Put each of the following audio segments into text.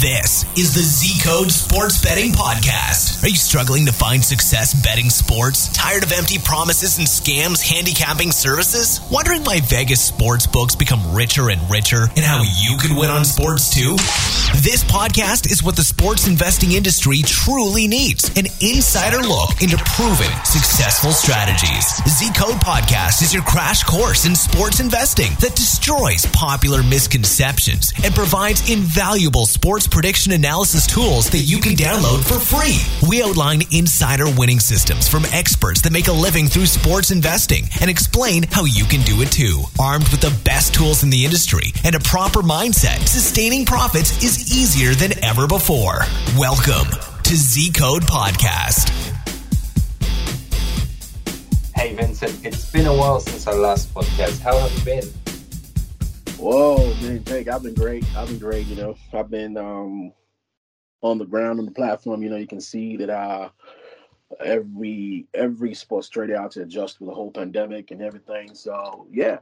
This is the Z Code Sports Betting Podcast. Are you struggling to find success betting sports? Tired of empty promises and scams handicapping services? Wondering why Vegas sports books become richer and richer and how you could win on sports too? This podcast is what the sports investing industry truly needs an insider look into proven successful strategies. Z Code Podcast is your crash course in sports investing that destroys popular misconceptions and provides invaluable sports prediction analysis tools that you can download for free. We outline insider winning systems from experts that make a living through sports investing and explain how you can do it too. Armed with the best tools in the industry and a proper mindset, sustaining profits is easier than ever before. Welcome to Z Code Podcast. Hey Vincent, it's been a while since our last podcast. How have you been? Whoa, man, Jake, I've been great. I've been great. You know, I've been um, on the ground on the platform. You know, you can see that uh, every every sports trader out to adjust with the whole pandemic and everything. So yeah,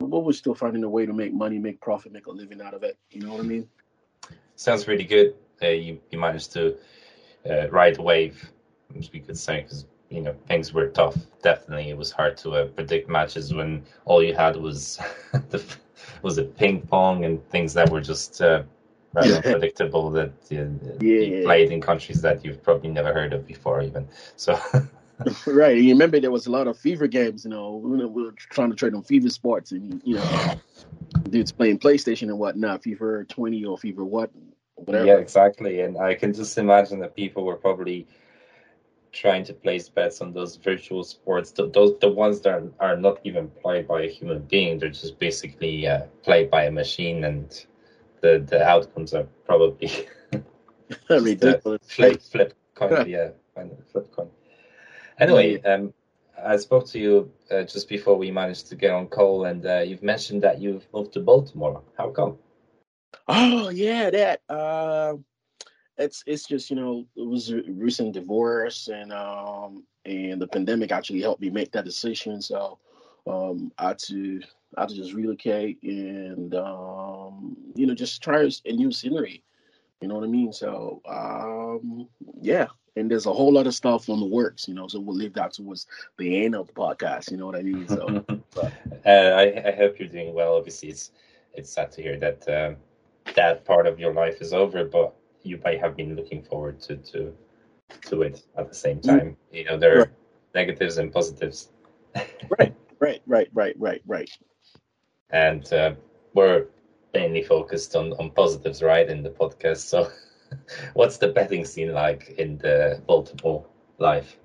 but we're still finding a way to make money, make profit, make a living out of it. You know what I mean? Sounds really good. Uh, you you managed to uh, ride the wave, as we could say, because you know things were tough. Definitely, it was hard to uh, predict matches when all you had was the was it ping pong and things that were just uh, rather unpredictable that uh, Yeah. you played in countries that you've probably never heard of before, even. So right. You remember there was a lot of FIFA games. You know, we were- we were trying to trade on FIFA sports, and you know, dudes playing PlayStation and whatnot, FIFA twenty or FIFA what, whatever. yeah, exactly. And I can just imagine that people were probably trying to place bets on those virtual sports, th- those the ones that are, are not even played by a human being. They're just basically uh, played by a machine, and the the outcomes are probably ridiculous. flip flip coin. yeah, flip coin. Anyway, um, I spoke to you uh, just before we managed to get on call, and uh, you've mentioned that you've moved to Baltimore. How come? Oh yeah, that. Uh, it's it's just you know it was a recent divorce and um and the pandemic actually helped me make that decision. So um I had to I had to just relocate and um you know just try a new scenery. You know what I mean? So um yeah, and there's a whole lot of stuff on the works. You know, so we'll leave that towards the end of the podcast. You know what I mean? So. uh, I, I hope you're doing well. Obviously, it's it's sad to hear that um, that part of your life is over, but you might have been looking forward to to to it at the same time. You know, there are Right. negatives and positives, Right, right, right, right, right, right. and uh, we're mainly focused on on positives, right, in the podcast. So, what's the betting scene like in the Baltimore life?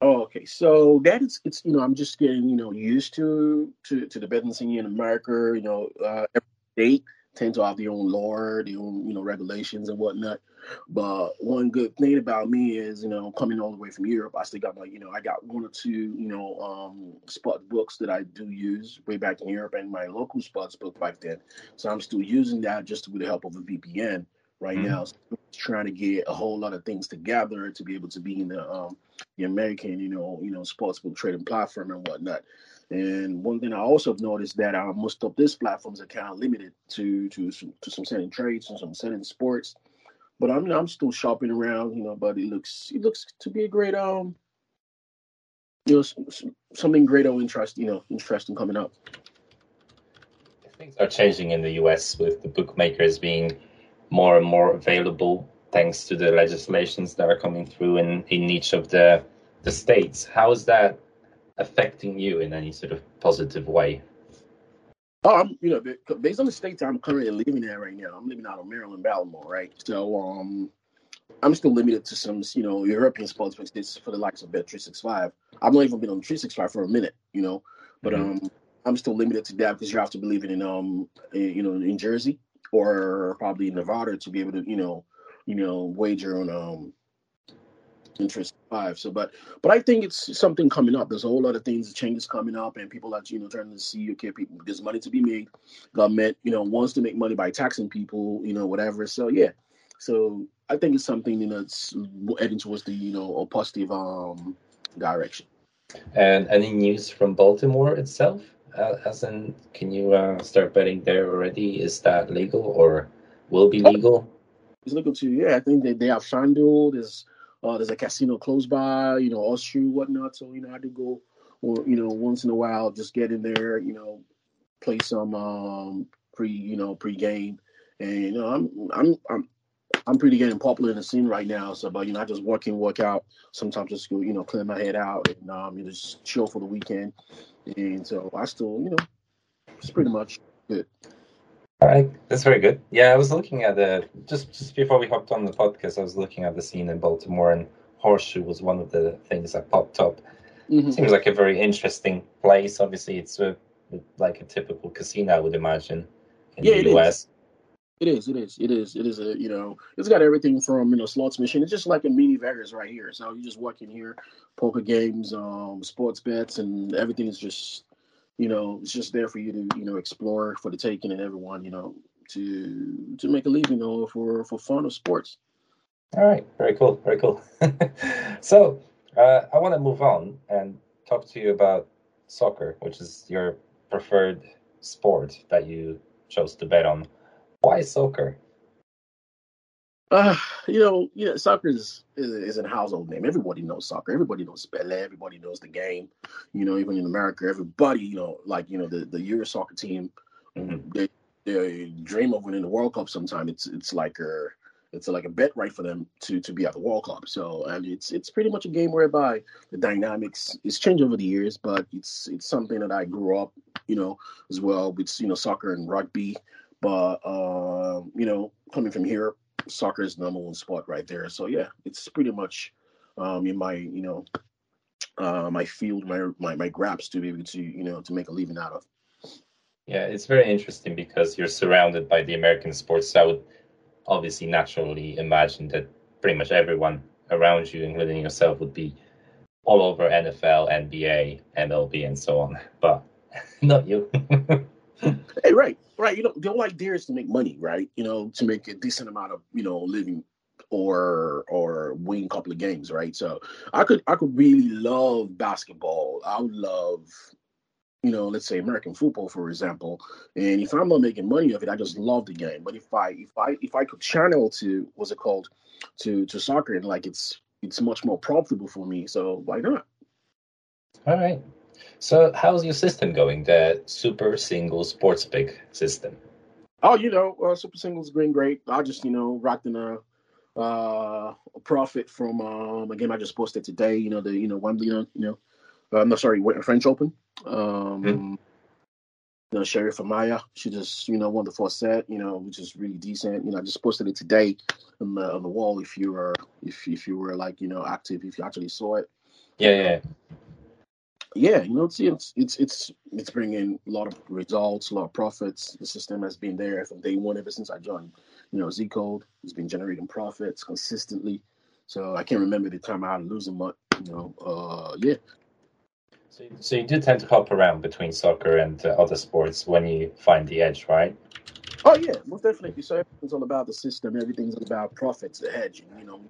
Oh, okay. So that is, it's you know, I'm just getting you know used to to to the betting scene in America. You know, uh, every state tend to have their own law, their own you know regulations and whatnot. But one good thing about me is you know coming all the way from Europe, I still got my you know I got one or two you know um spot books that I do use way back in Europe and my local spots book back then. So I'm still using that just with the help of a VPN right Mhm. now. So I'm trying to get a whole lot of things together to be able to be in the um the American, you know, you know, sportsbook trading platform and whatnot. And one thing I also have noticed that uh, most of these platforms of limited to to some, to some certain trades and some certain sports. But I'm I'm still shopping around, you know. But it looks it looks to be a great um, you know, something great or interest, you know, interesting coming up. Things are changing in the US with the bookmakers being more and more available thanks to the legislations that are coming through in, in each of the the states. How is that affecting you in any sort of positive way? Oh, I'm you know based on the states I'm currently living in right now. I'm living out of Maryland, Baltimore, right? So um, I'm still limited to some you know European sports books this for the likes of Bet three six five. I've not even been on three six five for a minute, you know, but Mhm. um, I'm still limited to that because you have to believe in um, in, you know, in Jersey or probably Nevada to be able to you know, you know, wager on um interest five. So, but but I think it's something coming up. There's a whole lot of things, changes coming up, and people are you know trying to see okay, people there's money to be made. Government you know wants to make money by taxing people, you know whatever. So yeah, so I think it's something you know it's heading towards the you know a positive um direction. And any news from Baltimore itself? Uh, as in, can you uh, start betting there already? Is that legal or will be legal? it's legal too. yeah. I think they, they have FanDuel. There's uh, there's a casino close by. You know, Austria whatnot. So you know, I do go, or you know, once in a while, just get in there. You know, play some um, pre you know pre game, and you know, I'm I'm I'm I'm pretty getting popular in the scene right now. So, but you know, I just work in, work out. Sometimes just go, you know, clear my head out and um, you know, just chill for the weekend. And so I still, you know, it's pretty much good. All right, that's very good. Yeah, I was looking at the just just before we hopped on the podcast, I was looking at the scene in Baltimore, and Horseshoe was one of the things that popped up. Mm-hmm. Seems like a very interesting place. Obviously, it's a, like a typical casino, I would imagine, in yeah, the US. It is, it is, it is, it is a you know, it's got everything from you know slots machine. It's just like a mini Vegas right here. So you just walk in here, poker games, um, sports bets, and everything is just you know, it's just there for you to, you know, explore for the taking and everyone, you know, to to make a living, you know, for for fun of sports. All right, very cool, very cool. so uh, I want to move on and talk to you about soccer, which is your preferred sport that you chose to bet on. Why soccer? Uh, you know, yeah, soccer is, is, is a household name. Everybody knows soccer. Everybody knows Pele. Everybody knows the game. You know, even in America, everybody, you know, like you know, the the Euro soccer team, mm-hmm. they they dream of winning the World Cup. Sometime it's it's like a it's like a bet right for them to to be at the World Cup. So and it's it's pretty much a game whereby the dynamics is changed over the years, but it's it's something that I grew up, you know, as well with you know soccer and rugby. But uh, you know, coming from here, soccer is number one spot right there. So yeah, it's pretty much um, in my you know uh, my field, my my my graps to be able to you know to make a living out of. Yeah, it's very interesting because you're surrounded by the American sports. So I would obviously naturally imagine that pretty much everyone around you, including yourself, would be all over NFL, NBA, MLB, and so on. But not you. hey, right, right. You know, the whole idea is to make money, right? You know, to make a decent amount of you know living or or win a couple of games, right? So I could I could really love basketball. I would love, you know, let's say American football, for example. And if I'm not making money of it, I just love the game. But if I if I if I could channel to what's it called to to soccer and like it's it's much more profitable for me. So why not? All right. So, how's your system going? The Super Single Sports Pick system? Oh, you know, uh, Super Single's going great. I just, you know, rocked in a, uh, a profit from um, a game I just posted today. You know, the you know Wembley, you know, you know, uh, no, sorry, French Open. Um, mm-hmm. You know, Sherif Mayar, she just, you know, won the first set, you know, which is really decent. You know, I just posted it today on the on the wall. If you were, if if you were like, you know, active, if you actually saw it. Yeah, yeah yeah, you know, it's it's it's it's it's bringing a lot of results, a lot of profits. The system has been there from day one ever since I joined. You know, Z Code has been generating profits consistently. So I can't remember the time I had losing money. You know, uh, yeah. So, so you do tend to hop around between soccer and uh, other sports when you find the edge, right? Oh yeah, most definitely. So everything's all about the system. Everything's about profits, the hedge. You know,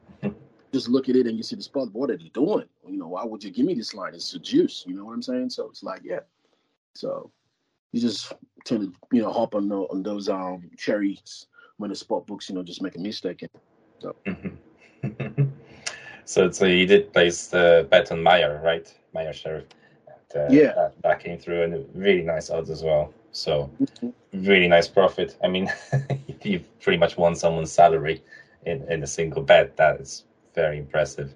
just look at it and you see the spot. What are they doing? You know, why would you give me this line? It's a juice. You know what I'm saying? So it's like, yeah. So you just tend to, you know, hop on, the, on those um cherries when the spot books, you know, just make a mistake. So. so, so you did place the bet on Mayar, right? Mayar Sherif. Uh, yeah. That, that, came through and really nice odds as well. So mm-hmm. really nice profit. I mean, you've pretty much won someone's salary in, in a single bet. That is very impressive.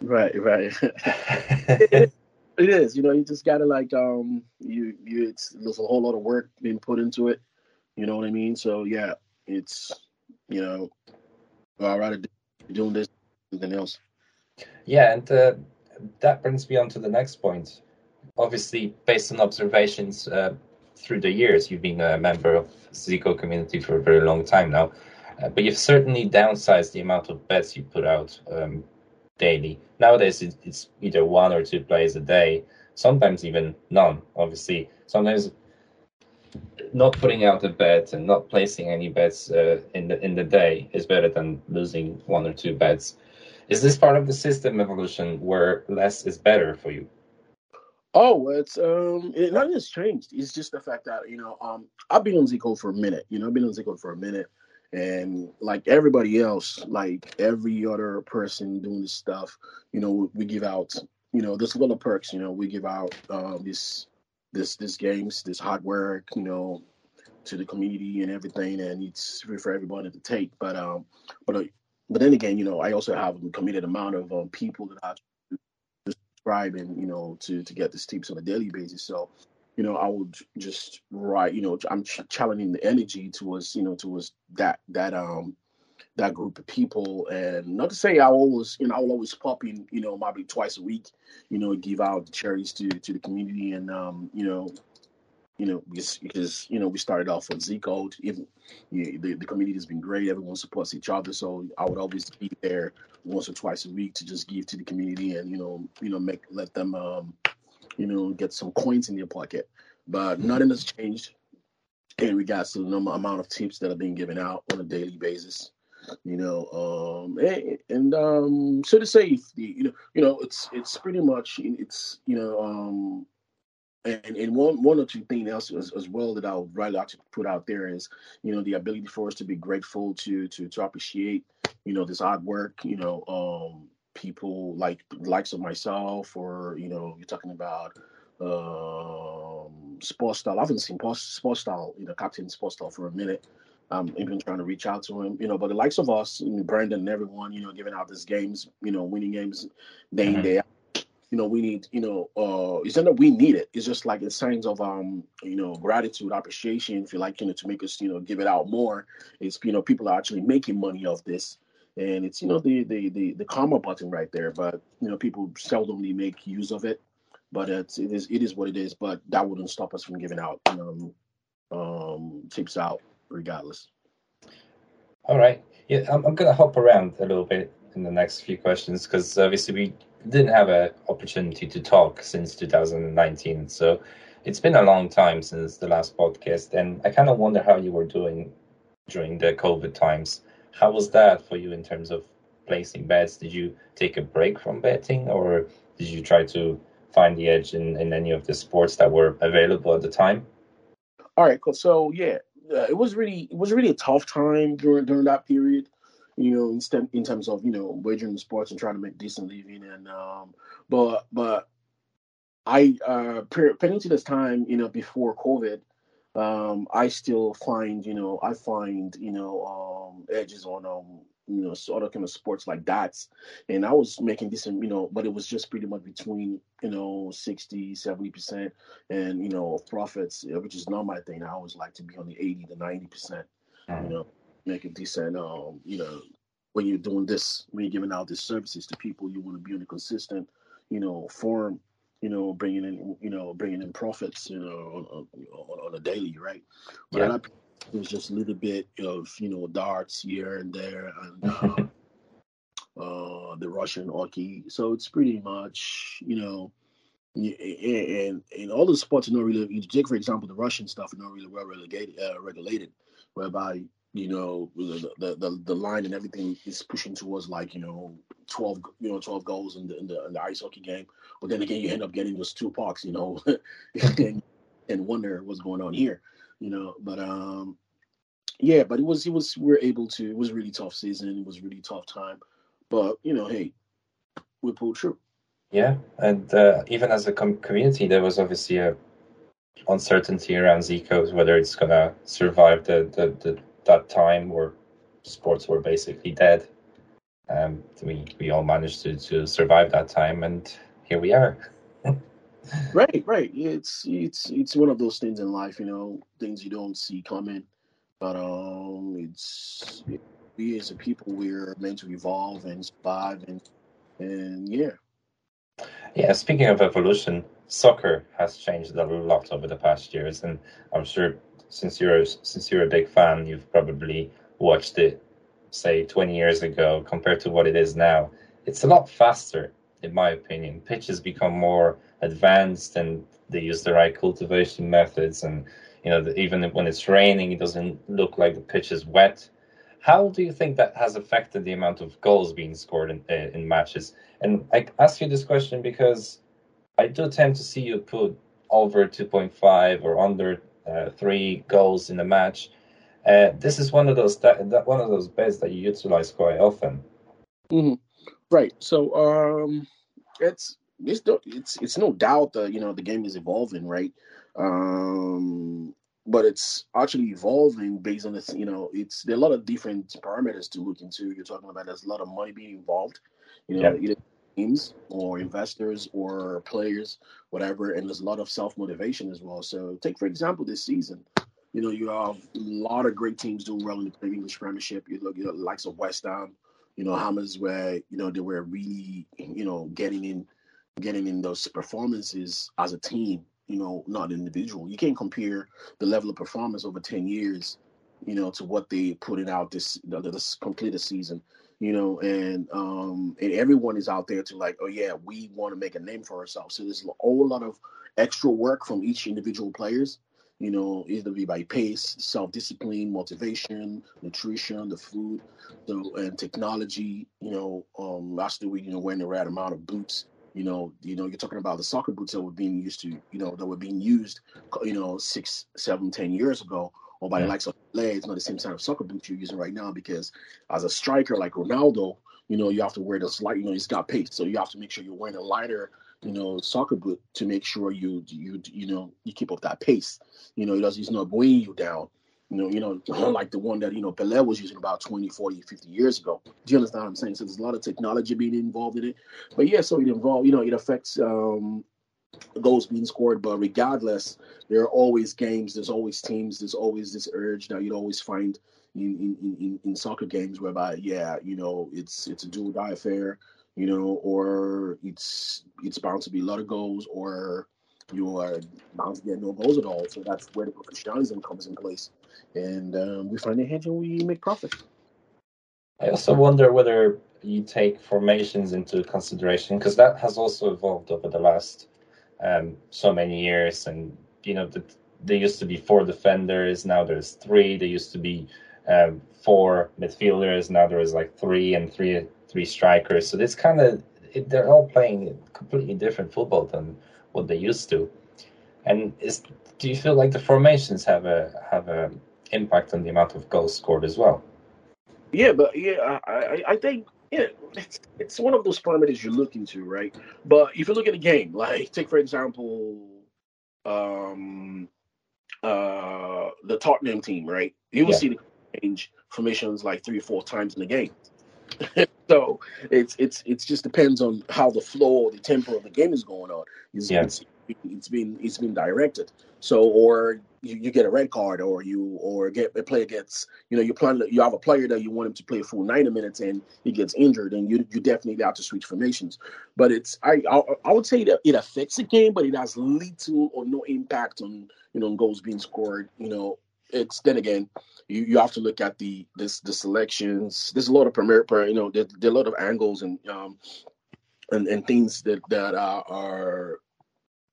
Right, right. it, it is. You know, you just gotta like um, you you. It's there's a whole lot of work being put into it. You know what I mean? So yeah, it's you know, I'd rather do doing this than else. Yeah, and uh, that brings me on to the next point. Obviously, based on observations uh, through the years, you've been a member of Z Code community for a very long time now. Uh, but you've certainly downsized the amount of bets you put out um, daily. Nowadays, it, it's either one or two plays a day, sometimes even none. Obviously, sometimes not putting out a bet and not placing any bets uh, in the in the day is better than losing one or two bets. Is this part of the system evolution where less is better for you? Oh, it's um, it, nothing has changed. It's just the fact that you know, um, I've been on Z Code for a minute. You know, I've been on Z Code for a minute, And like everybody else, like every other person doing this stuff, you know, we give out, you know, this little perks. You know, we give out um, this this this games, this hard work, you know, to the community and everything, and it's free for everybody to take. But um, but uh, but then again, you know, I also have a committed amount of um, people that I subscribe and you know to to get these tips on a daily basis. So you know, I would just write, you know, I'm ch- channeling the energy towards, you know, towards that that um that group of people. And not to say I always, you know, I will always pop in, you know, maybe twice a week, you know, give out the cherries to to the community and um, you know, you know, because, because you know we started off with Z Code. Even you know, the the community has been great. Everyone supports each other, so I would always be there once or twice a week to just give to the community and you know, you know, make let them um, you know, get some coins in your pocket. But nothing has changed in regards to the number amount of tips that are being given out on a daily basis. You know, um, and, and um, so to say, you know, you know, it's it's pretty much it's you know, um, and and one one or two things else as, as well that I would really like to put out there is, you know, the ability for us to be grateful to to to appreciate, you know, this hard work, you know, um, people like likes of myself or you know you're talking about um sports style i haven't seen sports style you know captain sports style for a minute i'm even trying to reach out to him you know but the likes of us brandon and everyone you know giving out these games you know winning games day in mm-hmm. day out you know we need you know uh it's not that we need it it's just like a signs of um you know gratitude appreciation if you like you know to make us you know give it out more it's you know people are actually making money off this and it's you know the the the, the karma button right there but you know people seldomly make use of it. But it's it is it is what it is but that wouldn't stop us from giving out um um tips out regardless. All right. Yeah i'm, I'm gonna hop around a little bit in the next few questions because obviously we didn't have an opportunity to talk since 2019 so it's been a long time since the last podcast and i kind of wonder how you were doing during the covid times how was that for you in terms of placing bets? Did you take a break from betting, or did you try to find the edge in, in any of the sports that were available at the time? All right, cool. So yeah, uh, it was really it was really a tough time during during that period. You know, in, in terms of you know wagering sports and trying to make decent living, and um, but but I uh, penny to this time, you know, before COVID, um, I still find, you know, I find, you know, um, edges on, um, you know, sort of kind of sports like that. And I was making this, you know, but it was just pretty much between, you know, 60, 70%. And, you know, profits, which is not my thing. I always like to be on the 80 to 90%, percent mm-hmm. you know, make a decent, um, you know, when you're doing this, when you're giving out these services to people, you want to be on a consistent, you know, form you know, bringing in, you know, bringing in profits, you know, on, on, on a daily, right? But yeah. it was just a little bit of, you know, darts here and there, and uh, uh, the Russian hockey. So it's pretty much, you know, and and all the sports are not really. You take for example the Russian stuff are not really well regulated, uh, regulated, whereby you know the, the, the the line and everything is pushing towards like you know 12 you know 12 goals in the in the, in the ice hockey game. But then again you end up getting those two pucks you know and, and wonder what's going on here you know. But um yeah but it was it was we are able to it was a really tough season. It was a really tough time. But you know hey we pulled through. Yeah and uh, even as a com- community there was obviously a uncertainty around Z Code whether it's gonna survive the the, the that time where sports were basically dead. Um, we we all managed to to survive that time, and here we are. right, right. It's it's it's one of those things in life, you know, things you don't see coming. But um, it's we as a people we're meant to evolve and survive, and and yeah. Yeah, speaking of evolution, soccer has changed a lot over the past years, and I'm sure since you're since you're a big fan, you've probably watched it, say, 20 years ago compared to what it is now. It's a lot faster, in my opinion. Pitches become more advanced, and they use the right cultivation methods. And you know, even when it's raining, it doesn't look like the pitch is wet. How do you think that has affected the amount of goals being scored in, eh, in matches? And I ask you this question because I do tend to see you put over 2.5 or under uh, three goals in the match. Uh, this is one of those that, that one of those bets that you utilize quite often. Mm-hmm. Right. So um, it's it's it's it's no doubt that you know the game is evolving, right? Um, but it's actually evolving based on this. You know, it's there are a lot of different parameters to look into. You're talking about there's a lot of money being involved. You know, yeah. Teams or investors or players, whatever, and there's a lot of self motivation as well. So, take for example this season. You know, you have a lot of great teams doing well in the English Premiership. You look, know, the likes of West Ham, you know, Hammers, where you know they were really, you know, getting in, getting in those performances as a team you know, not individual. You can't compare the level of performance over 10 years, you know, to what they put it out this this completed season, you know, and um and everyone is out there to like, oh yeah, we want to make a name for ourselves. So there's a whole lot of extra work from each individual players, you know, either be by pace, self-discipline, motivation, nutrition, the food, so and technology, you know, um last week, you know, wearing the right amount of boots you know, you know, you're talking about the soccer boots that were being used to, you know, that were being used, you know, six, seven, ten years ago, or by yeah. the likes of. It's not the same kind of soccer boots you're using right now because as a striker like Ronaldo, you know, you have to wear this light. You know, he's got pace, so you have to make sure you're wearing a lighter, you know, soccer boot to make sure you you you know you keep up that pace. You know, he does he's not weighing you down you know, you know, like the one that, you know, Pelé was using about 20, 40, 50 years ago. Do you understand what I'm saying? So there's a lot of technology being involved in it. But yeah, so it involves, you know, it affects um, goals being scored. But regardless, there are always games, there's always teams, there's always this urge that you'd always find in, in, in, in soccer games whereby, yeah, you know, it's it's a or die affair, you know, or it's it's bound to be a lot of goals or you are bound to get no goals at all. So that's where the professionalism comes in place and um, we find a hedge and we make profit. I also wonder whether you take formations into consideration because that has also evolved over the last um, so many years. And you know, the, they used to be four defenders, now there's three. They used to be um, four midfielders, now there is like three and three three strikers. So this kind of they're all playing completely different football than what they used to. And is do you feel like the formations have a have a impact on the amount of goals scored as well. Yeah, but yeah, I, I think yeah, it's, it's one of those parameters you look into, right? But if you look at a game, like take for example, um, uh, the Tottenham team, right? You will yeah. see the change formations like three or four times in the game. so it's it's it's just depends on how the flow, the tempo of the game is going on. It's, yeah. it's, it's been it's been directed. So or you, you get a red card or you or get a player gets you know you plan you have a player that you want him to play full 90 minutes and he gets injured and you you definitely have to switch formations. But it's I, I I would say that it affects the game but it has little or no impact on you know goals being scored. You know it's then again you, you have to look at the this the selections. There's a lot of premier you know there, there are a lot of angles and um and, and things that that are, are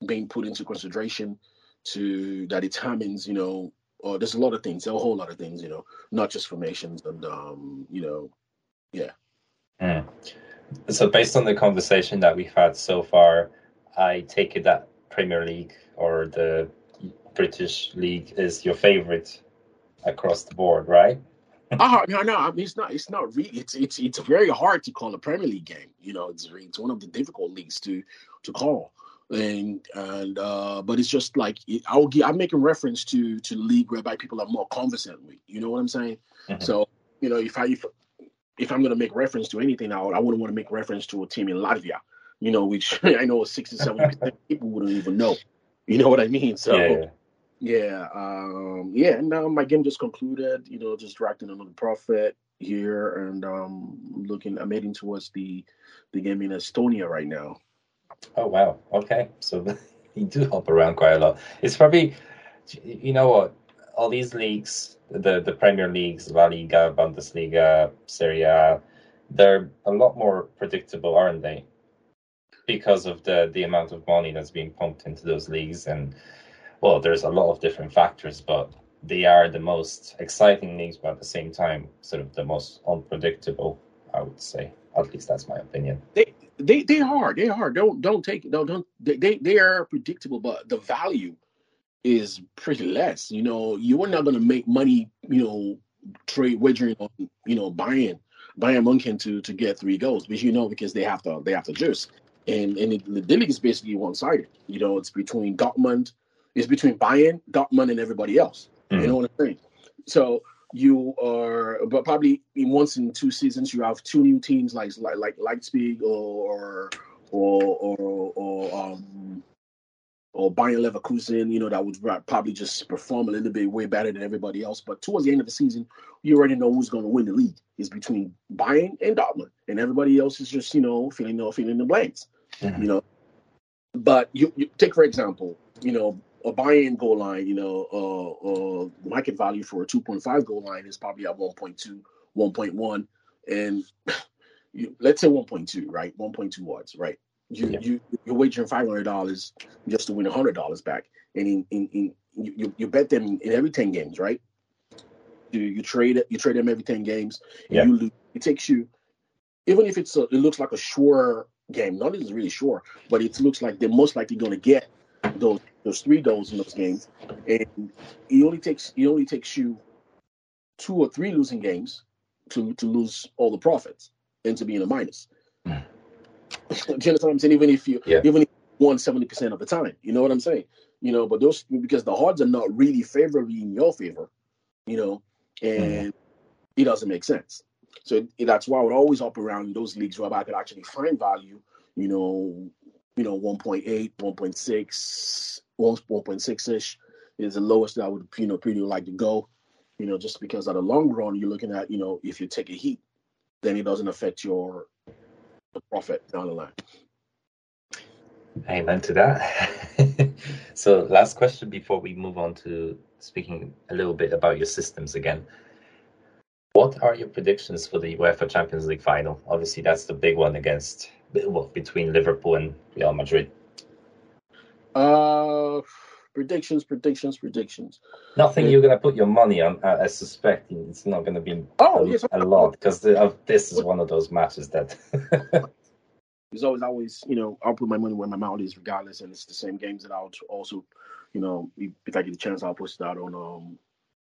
being put into consideration to that determines, you know, or there's a lot of things, a whole lot of things, you know, not just formations and um, you know, yeah. Mm. So based on the conversation that we've had so far, I take it that Premier League or the British League is your favorite across the board, right? uh, no, no. I mean, it's not. It's not really. It's it's it's very hard to call a Premier League game. You know, it's it's one of the difficult leagues to to call and and uh but it's just like i'll get i'm making reference to to league whereby people are more conversant with you know what i'm saying? Mm-hmm. so you know if i if, if i'm going to make reference to anything i, I wouldn't want to make reference to a team in latvia you know which i know 60 70 percent people wouldn't even know you know what i mean? So yeah, yeah. um yeah and now my game just concluded you know just directing another profit here and um looking i'm heading towards the the game in estonia right now Oh wow. Okay. So you do hop around quite a lot. It's probably you know what all these leagues, the the Premier Leagues, La Liga, Bundesliga, Serie A, they're a lot more predictable, aren't they? Because of the the amount of money that's being pumped into those leagues, and well, there's a lot of different factors, but they are the most exciting leagues, but at the same time, sort of the most unpredictable. I would say, at least that's my opinion. They they they are they are don't don't take don't don't they they are predictable, but the value is pretty less. You know, you are not going to make money you know, trade wagering on, you know, buying Bayern Munchen to to get three goals, but you know because they have to they have to juice. And and it, the league is basically one sided. You know, it's between Dortmund, it's between Bayern, Dortmund, and everybody else. Mm-hmm. You know what I'm saying? So you are, but probably in once in two seasons you have two new teams like like like Leipzig or or or or um or Bayern Leverkusen, you know, that would probably just perform a little bit way better than everybody else. But towards the end of the season, you already know who's going to win the league. It's between Bayern and Dortmund, and everybody else is just you know filling the filling the blanks, mm-hmm. you know. But you, you take for example, you know, a Bayern goal line, you know, uh, uh, market value for a 2.5 goal line is probably at 1.2, 1.1, and you, let's say 1.2, right? 1.2 odds, right? You yeah. you you're wagering five hundred dollars just to win hundred dollars back, and in, in, in you, you bet them in every ten games, right? You you trade it, you trade them every ten games, and yeah. you lose. It takes you, even if it's a, it looks like a sure game, not even really sure, but it looks like they're most likely going to get those those three goals in those games, and it only takes it only takes you two or three losing games to to lose all the profits and to be in a minus. Mm. Do you understand what I'm saying? Even if you yeah. even if you won seventy percent of the time, you know what I'm saying? You know, but those because the odds are not really favorably in your favor, you know, and mm. it doesn't make sense. So that's why I would always up around those leagues where I could actually find value, you know, you know, 1.8, 1.6, 1.6 ish is the lowest that I would, you know, pretty like to go, you know, just because at the long run, you're looking at, you know, if you take a heat, then it doesn't affect your profit down the line. Amen to that. so, last question before we move on to speaking a little bit about your systems again. What are your predictions for the UEFA Champions League final? Obviously, that's the big one against well between Liverpool and Real Madrid. Uh, predictions, predictions, predictions. Nothing you're gonna put your money on. I, I suspect it's not gonna be oh, a, yes, a lot because this is one of those matches that. There's always, always, you know, I'll put my money where my mouth is, regardless, and it's the same games that I'll also, you know, if I get a chance, I'll post that on um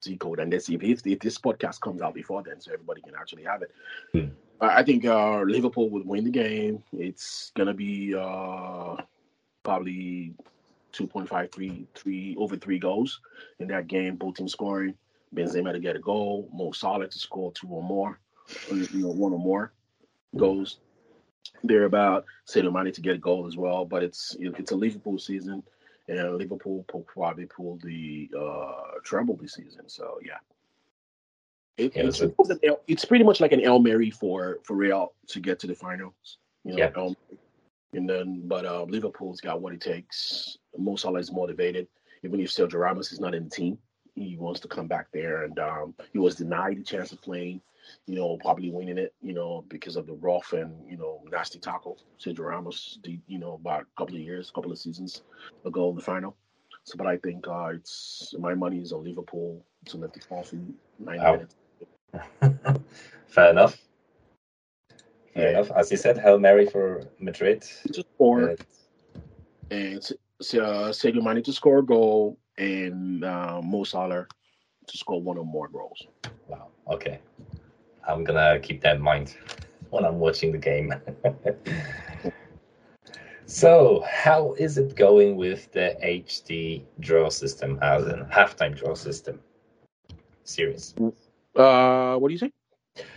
Z code, and let's see if, if, if this podcast comes out before then, so everybody can actually have it. Hmm. I think uh, Liverpool would win the game. It's gonna be uh, probably 2.5, three, three over three goals in that game. Both teams scoring. Benzema to get a goal. Mo Salah to score two or more, you know, one or more goals. They're about Sadio Mane to get a goal as well, but it's it's a Liverpool season, and Liverpool probably pull the uh, treble this season. So yeah, it, yeah, it's, it's pretty much like an El Mary for for Real to get to the finals. You know, yeah. And then but uh, Liverpool's got what it takes. Mo Salah is motivated, even if Sergio Ramos is not in the team. He wants to come back there, and um, he was denied the chance of playing. You know, probably winning it. You know, because of the rough and you know nasty tackle Sergio Ramos. Did, you know, about a couple of years, a couple of seasons ago in the final. So, but I think uh, it's my money is on Liverpool to let the coffee nine wow. minutes. Fair enough. Fair yeah. enough. As you said, Hail Mary for Madrid. Just four. And uh, Sadio Mane to score a goal and uh, Mo Salah to score one or more goals. Wow. Okay. I'm gonna keep that in mind when I'm watching the game. so, how is it going with the HT draw system, as in halftime draw system? Serious. Uh, what do you say?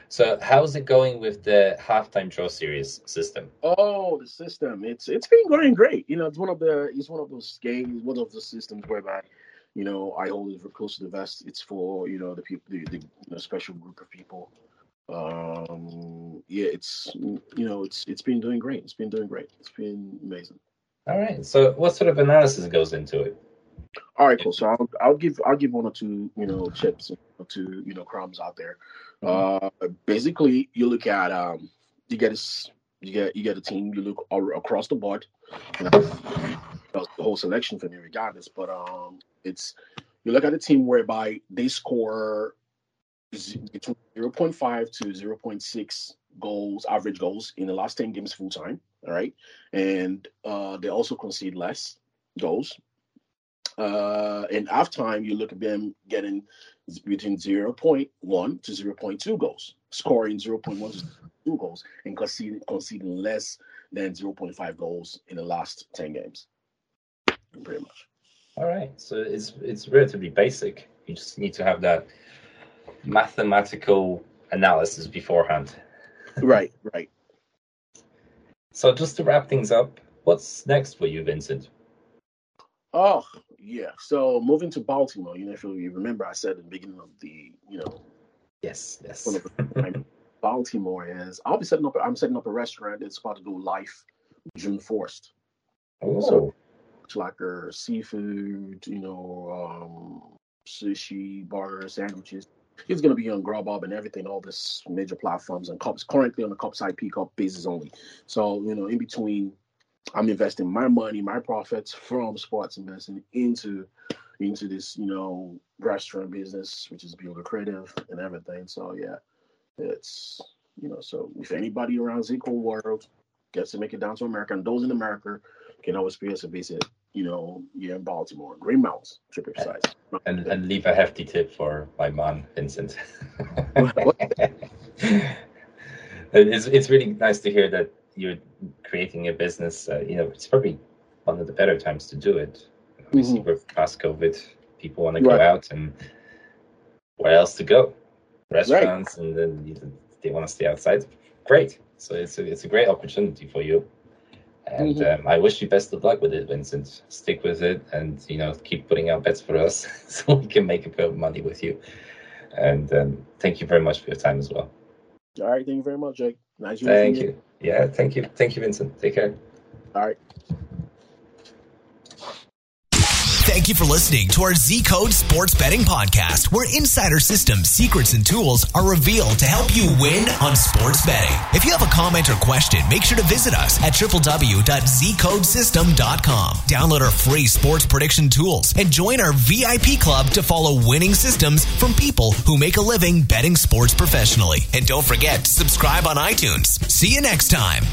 So, how's it going with the halftime draw series system? Oh, the system. It's it's been going great. You know, it's one of the it's one of those games, one of the systems whereby, you know, I hold it close to the vest. It's for you know the people, the, the you know, special group of people. Um, yeah, it's you know, it's it's been doing great. It's been doing great. It's been amazing. All right. So, what sort of analysis goes into it? All right, cool. So I'll I'll give I'll give one or two you know chips or two you know crumbs out there. Uh, basically, you look at um, you get a, you get you get a team. You look across the board. The whole selection for me, regardless. But um, it's you look at a team whereby they score between zero point five to zero point six goals, average goals in the last ten games full time. All right, and uh, they also concede less goals uh, in halftime, you look at them getting between 0.1 to 0.2 goals, scoring 0.1 to 2 goals, and conceding, conceding less than 0.5 goals in the last 10 games. Pretty much. All right. So it's it's relatively basic. You just need to have that mathematical analysis beforehand. right, right. So just to wrap things up, what's next for you, Vincent? Oh, yeah. So moving to Baltimore, you know, if you remember, I said in the beginning of the, you know, yes, yes. Baltimore is. I'll be setting up. I'm setting up a restaurant. It's about to go live June first. Oh. So it's like a seafood, you know, um, sushi, burger, sandwiches. It's gonna be on Grubhub and everything, all this major platforms and cups. Currently on the cups IP cup basis only. So you know, in between I'm investing my money, my profits from sports investing into into this, you know, restaurant business, which is being Creative and everything. So yeah, it's you know, so if anybody around Z Code World gets to make it down to America, and those in America can always pay us a visit, you know, here in Baltimore, Green Mountain, to be precise. And and leave a hefty tip for my man, Vincent. it's it's really nice to hear that you're creating a business, uh, you know, it's probably one of the better times to do it. Obviously, mm-hmm. we're past COVID, people want to go out, and where else to go? Restaurants, right. and then they want to stay outside. Great. So it's a, it's a great opportunity for you. And mm-hmm. um, I wish you best of luck with it, Vincent. Stick with it, and you know, keep putting out bets for us, so we can make a bit of money with you. And um, thank you very much for your time as well. All right, thank you very much, Jake. Nice. Thank you. Yeah, thank you. Thank you, Vincent. Take care. All right. Thank you for listening to our Z Code Sports Betting Podcast, where insider systems, secrets, and tools are revealed to help you win on sports betting. If you have a comment or question, make sure to visit us at www.zcodesystem.com. Download our free sports prediction tools and join our VIP club to follow winning systems from people who make a living betting sports professionally. And don't forget to subscribe on iTunes. See you next time.